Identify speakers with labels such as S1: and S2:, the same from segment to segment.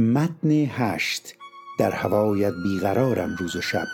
S1: متن هشت در هوایت بیقرارم روز و شب.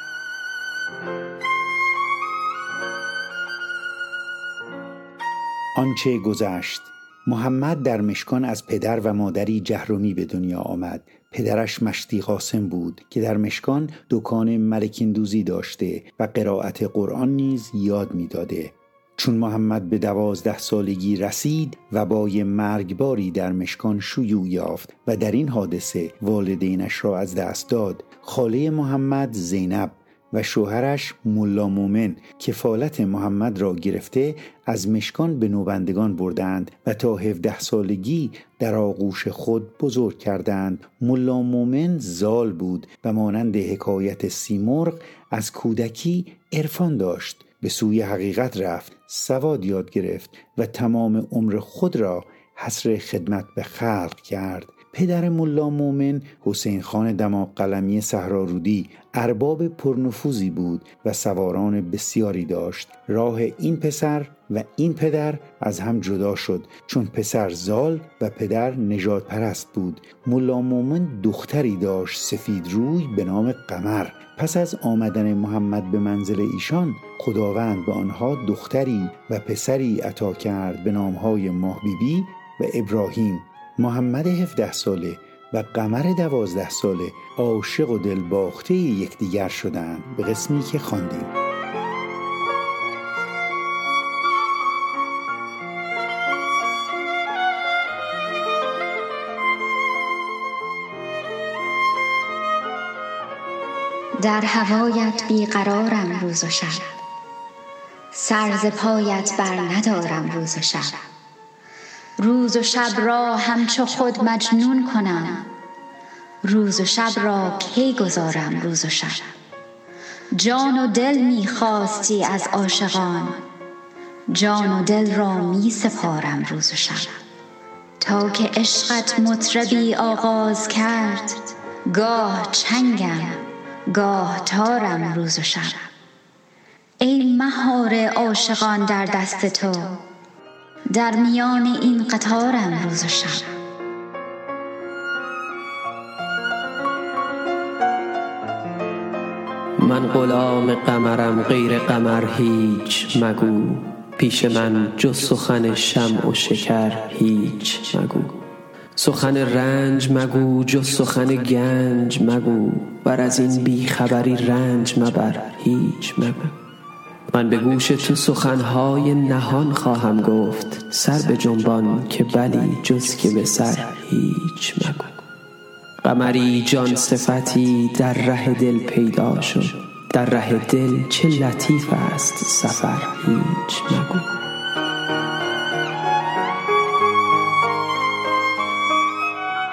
S1: آنچه گذشت محمد در مشکان از پدر و مادری جهرمی به دنیا آمد. پدرش مشتی قاسم بود که در مشکان دکان ملکیندوزی داشته و قرائت قرآن نیز یاد می‌داده. چون محمد به دوازده سالگی رسید و بای مرگباری در مشکان شیوع یافت و در این حادثه والدینش را از دست داد. خاله محمد زینب و شوهرش ملا مومن کفالت محمد را گرفته از مشکان به نوبندگان بردند و تا هفده سالگی در آغوش خود بزرگ کردند. ملا مومن زال بود و مانند حکایت سیمرغ از کودکی عرفان داشت. به سوی حقیقت رفت سواد یاد گرفت و تمام عمر خود را حسر خدمت به خلق کرد. پدر ملا مومن حسین خان دماغ قلمی سهرارودی ارباب پرنفوذی بود و سواران بسیاری داشت. راه این پسر و این پدر از هم جدا شد چون پسر زال و پدر نجات پرست بود. ملا مومن دختری داشت سفید روی به نام قمر. پس از آمدن محمد به منزل ایشان خداوند به آنها دختری و پسری عطا کرد به نامهای ماه بیبی و ابراهیم. محمد 17 ساله و قمر دوازده ساله عاشق و دلباخته یکدیگر شدند به قسمی که خواندیم.
S2: در هوایت بیقرارم روز و شب. سر ز پایت بر ندارم روز و شب. روز و شب را همچو خود مجنون کنم. روز و شب را کی گذارم روز و شب؟ جان و دل می خواستی از عاشقان. جان و دل را می سپارم روز و شب. تا که عشقت مطربی آغاز کرد گاه چنگم گاه تارم روز و شب. ای مهار عاشقان در دست تو در میان این قطارم روز و شب.
S3: من غلام قمرم غیر قمر هیچ مگو. پیش من جز سخن شمع و شکر هیچ مگو. سخن رنج مگو جز سخن گنج مگو. ور از این بی خبری رنج مبر هیچ مگو. من به گوش تو سخنهای نهان خواهم گفت. سر به جنبان که بلی جز که به سر هیچ مگو. قمری جان صفتی در ره دل پیدا شد. در ره دل چه لطیف است سفر هیچ مگو.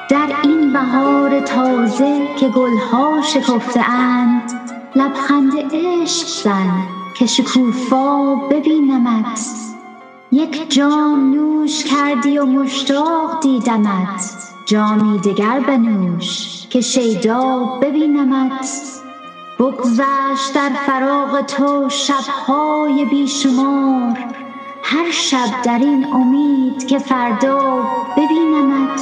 S2: در این بهار تازه که گلها شکفته اند لبخند عشق زن که شکوفا ببینمت یک جام نوش کردی و مشتاق دیدمت جامی دگر بنوش که شیدا ببینمت بگذشت در فراق تو شبهای بی شمار هر شب در این امید که فردا ببینمت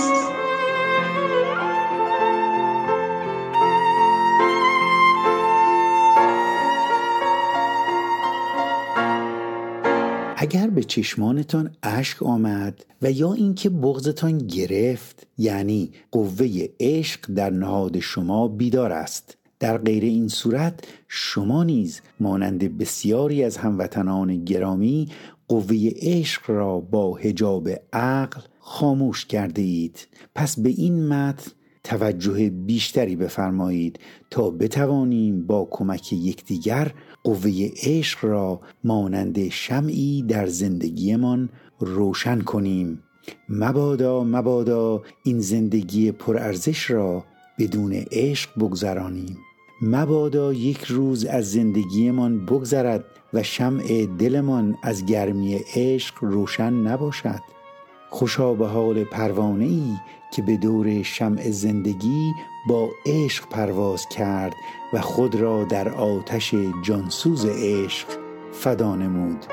S1: اگر به چشمانتان اشک آمد و یا اینکه بغزتان گرفت یعنی قوه عشق در نهاد شما بیدار است. در غیر این صورت شما نیز مانند بسیاری از هموطنان گرامی قوه عشق را با حجاب عقل خاموش کرده اید. پس به این متن توجه بیشتری بفرمایید تا بتوانیم با کمک یکدیگر قوه عشق را مانند شمعی در زندگیمان روشن کنیم. مبادا مبادا این زندگی پرارزش را بدون عشق بگذرانیم. مبادا یک روز از زندگیمان بگذرد و شمع دلمان از گرمی عشق روشن نباشد. خوشا به حال پروانه ای که به دور شمع زندگی با عشق پرواز کرد و خود را در آتش جانسوز عشق فدا نمود.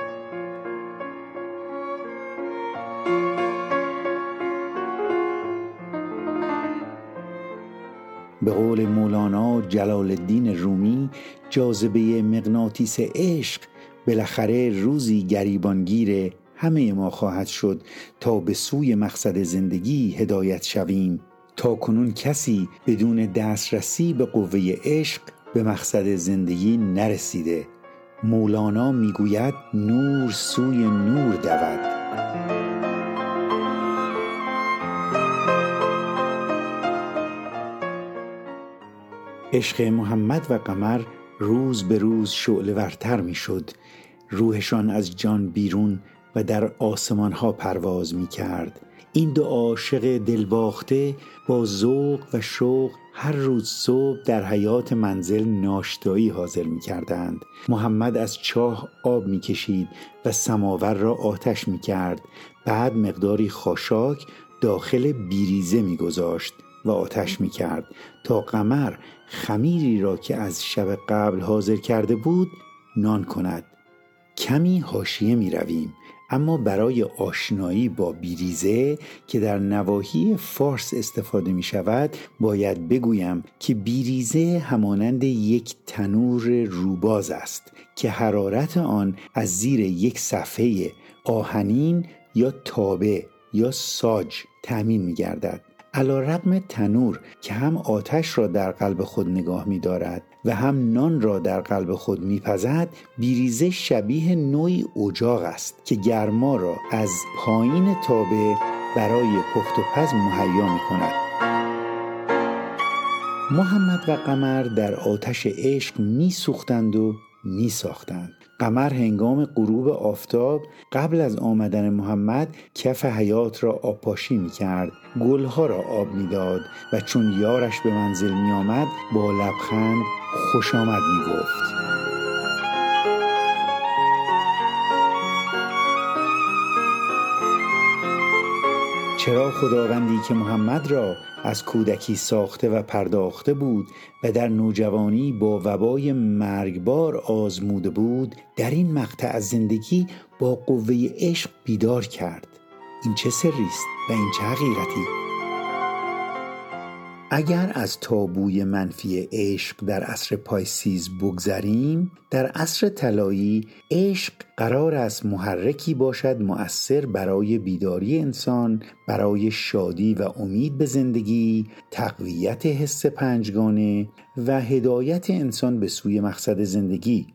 S1: به قول مولانا جلال الدین رومی جاذبه مغناطیس عشق بالاخره روزی گریبانگیر همه ما خواهد شد تا به سوی مقصد زندگی هدایت شویم. تا کنون کسی بدون دسترسی به قوه عشق به مقصد زندگی نرسیده. مولانا می‌گوید نور سوی نور دود. عشق محمد و قمر روز به روز شعله ورتر می شد روحشان از جان بیرون و در آسمان ها پرواز می کرد این دو عاشق دلباخته با ذوق و شوق هر روز صبح در حیات منزل ناشتایی حاضر می کردند. محمد از چاه آب می کشید و سماور را آتش می کرد. بعد مقداری خاشاک داخل بیریزه می گذاشت و آتش می کرد تا قمر خمیری را که از شب قبل حاضر کرده بود نان کند کمی حاشیه می رویم اما برای آشنایی با بیریزه که در نواحی فارس استفاده می شود باید بگویم که بیریزه همانند یک تنور روباز است که حرارت آن از زیر یک صفحه آهنین یا تابه یا ساج تأمین می گردد. علا تنور که هم آتش را در قلب خود نگاه می دارد و هم نان را در قلب خود میپزد بیریزه شبیه نوعی اجاق است که گرما را از پایین تابه برای پخت و پز مهیا می کند محمد و قمر در آتش عشق می سوختند و می ساختند قمر هنگام غروب آفتاب قبل از آمدن محمد کف حیات را آبپاشی می کرد گلها را آب می‌داد و چون یارش به منزل می آمد با لبخند خوش آمد می گفت چرا خداوندی که محمد را از کودکی ساخته و پرداخته بود و در نوجوانی با وبای مرگبار آزموده بود در این مقطع از زندگی با قوه عشق بیدار کرد. این چه سری است و این چه حقیقتی؟ اگر از تابوی منفی عشق در عصر Pisces بگذریم در عصر طلایی عشق قرار است محرکی باشد مؤثر برای بیداری انسان برای شادی و امید به زندگی تقویت حس پنجگانه و هدایت انسان به سوی مقصد زندگی.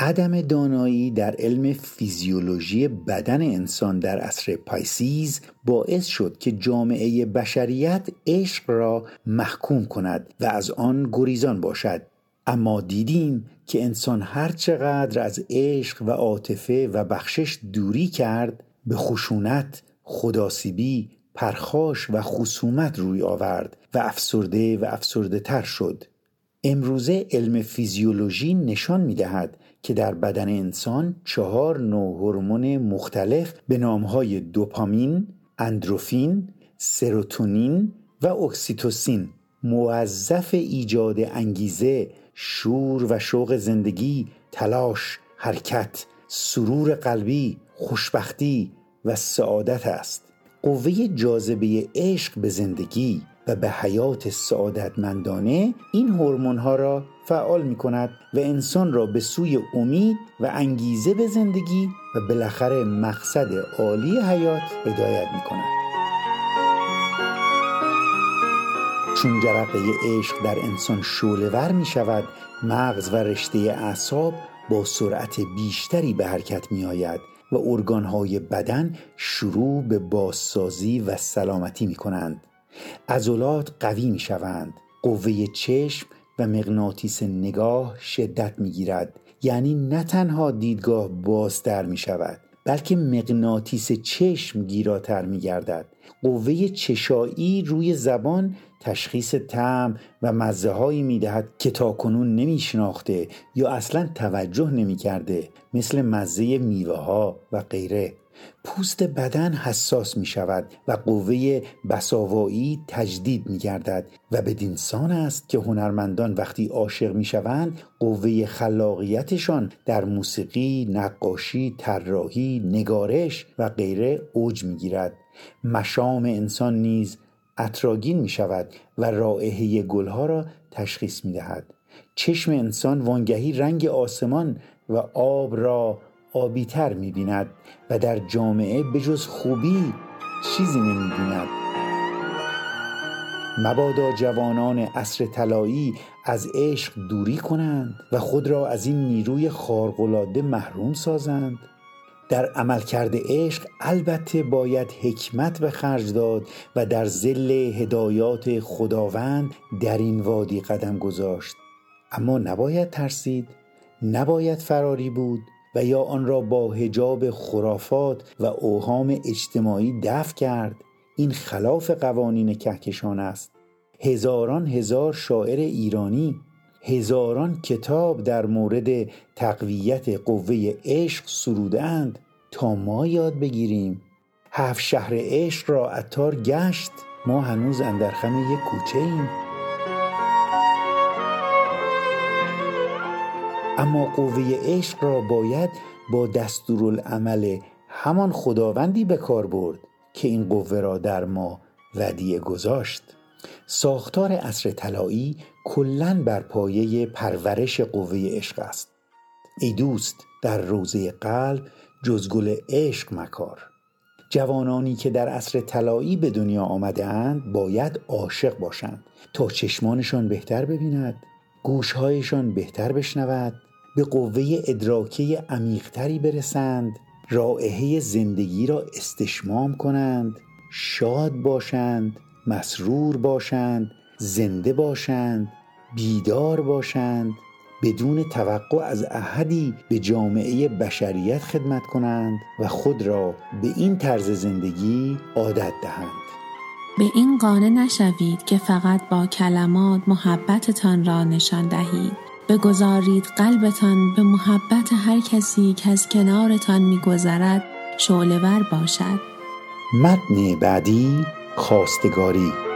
S1: عدم دانایی در علم فیزیولوژی بدن انسان در عصر Pisces باعث شد که جامعه بشریت عشق را محکوم کند و از آن گریزان باشد. اما دیدیم که انسان هر چقدر از عشق و عاطفه و بخشش دوری کرد به خشونت، خداسیبی، پرخاش و خصومت روی آورد و افسرده و افسرده تر شد. امروزه علم فیزیولوژی نشان می دهد که در بدن انسان چهار نوع هورمون مختلف به نامهای دوپامین، اندروفین، سروتونین و اکسیتوسین موظف ایجاد انگیزه، شور و شوق زندگی، تلاش، حرکت، سرور قلبی، خوشبختی و سعادت است. قوه جاذبه عشق به زندگی و به حیات سعادتمندانه این هورمون ها را فعال می کند و انسان را به سوی امید و انگیزه به زندگی و بالاخره مقصد عالی حیات هدایت می کند چون جرقه عشق در انسان شولور می شود مغز و رشته اعصاب با سرعت بیشتری به حرکت می آید و ارگانهای بدن شروع به بازسازی و سلامتی می کنند عضلات قوی می شوند قوه چشم و مغناطیس نگاه شدت می گیرد یعنی نه تنها دیدگاه بازتر می شود بلکه مغناطیس چشم گیراتر می گردد قوه چشایی روی زبان تشخیص تعم و مزه هایی می دهد که تا کنون نمی شناخته یا اصلا توجه نمی کرده مثل مزه میوه ها و غیره. پوست بدن حساس می شود و قوه بساوایی تجدید می گردد و بدینسان است که هنرمندان وقتی عاشق می شوند قوه خلاقیتشان در موسیقی، نقاشی، طراحی، نگارش و غیره اوج می گیرد مشام انسان نیز اطراگین می شود و رائحه گلها را تشخیص می دهد چشم انسان وانگهی رنگ آسمان و آب را آبیتر می بیند و در جامعه بجز خوبی چیزی نمی بیند مبادا جوانان عصر طلایی از عشق دوری کنند و خود را از این نیروی خارق‌العاده محروم سازند. در عملکرد عشق البته باید حکمت به خرج داد و در زل هدایات خداوند در این وادی قدم گذاشت. اما نباید ترسید نباید فراری بود یا آن را با حجاب خرافات و اوهام اجتماعی دفع کرد. این خلاف قوانین کهکشان است. هزاران هزار شاعر ایرانی هزاران کتاب در مورد تقویت قوه عشق سرودند تا ما یاد بگیریم. هفت شهر عشق را عطار گشت. ما هنوز اندرخم یک کوچه ایم. اما قوه عشق را باید با دستورالعمل همان خداوندی به کار برد که این قوه را در ما ودیعه گذاشت. ساختار عصر طلایی کلا بر پایه پرورش قوه عشق است. ای دوست در روزه قلب جز گل عشق مکار. جوانانی که در عصر طلایی به دنیا آمده اند باید عاشق باشند تا چشمانشان بهتر ببیند گوشهایشان بهتر بشنود به قوه ادراکی عمیقتری برسند رائحه زندگی را استشمام کنند شاد باشند مسرور باشند زنده باشند بیدار باشند بدون توقع از احدی به جامعه بشریت خدمت کنند و خود را به این طرز زندگی عادت دهند.
S4: به این قانع نشوید که فقط با کلمات محبتتان را نشان دهید. بگذارید قلبتان به محبت هر کسی که از کنارتان میگذرد شعلهور باشد.
S1: متن بعدی خواستگاری.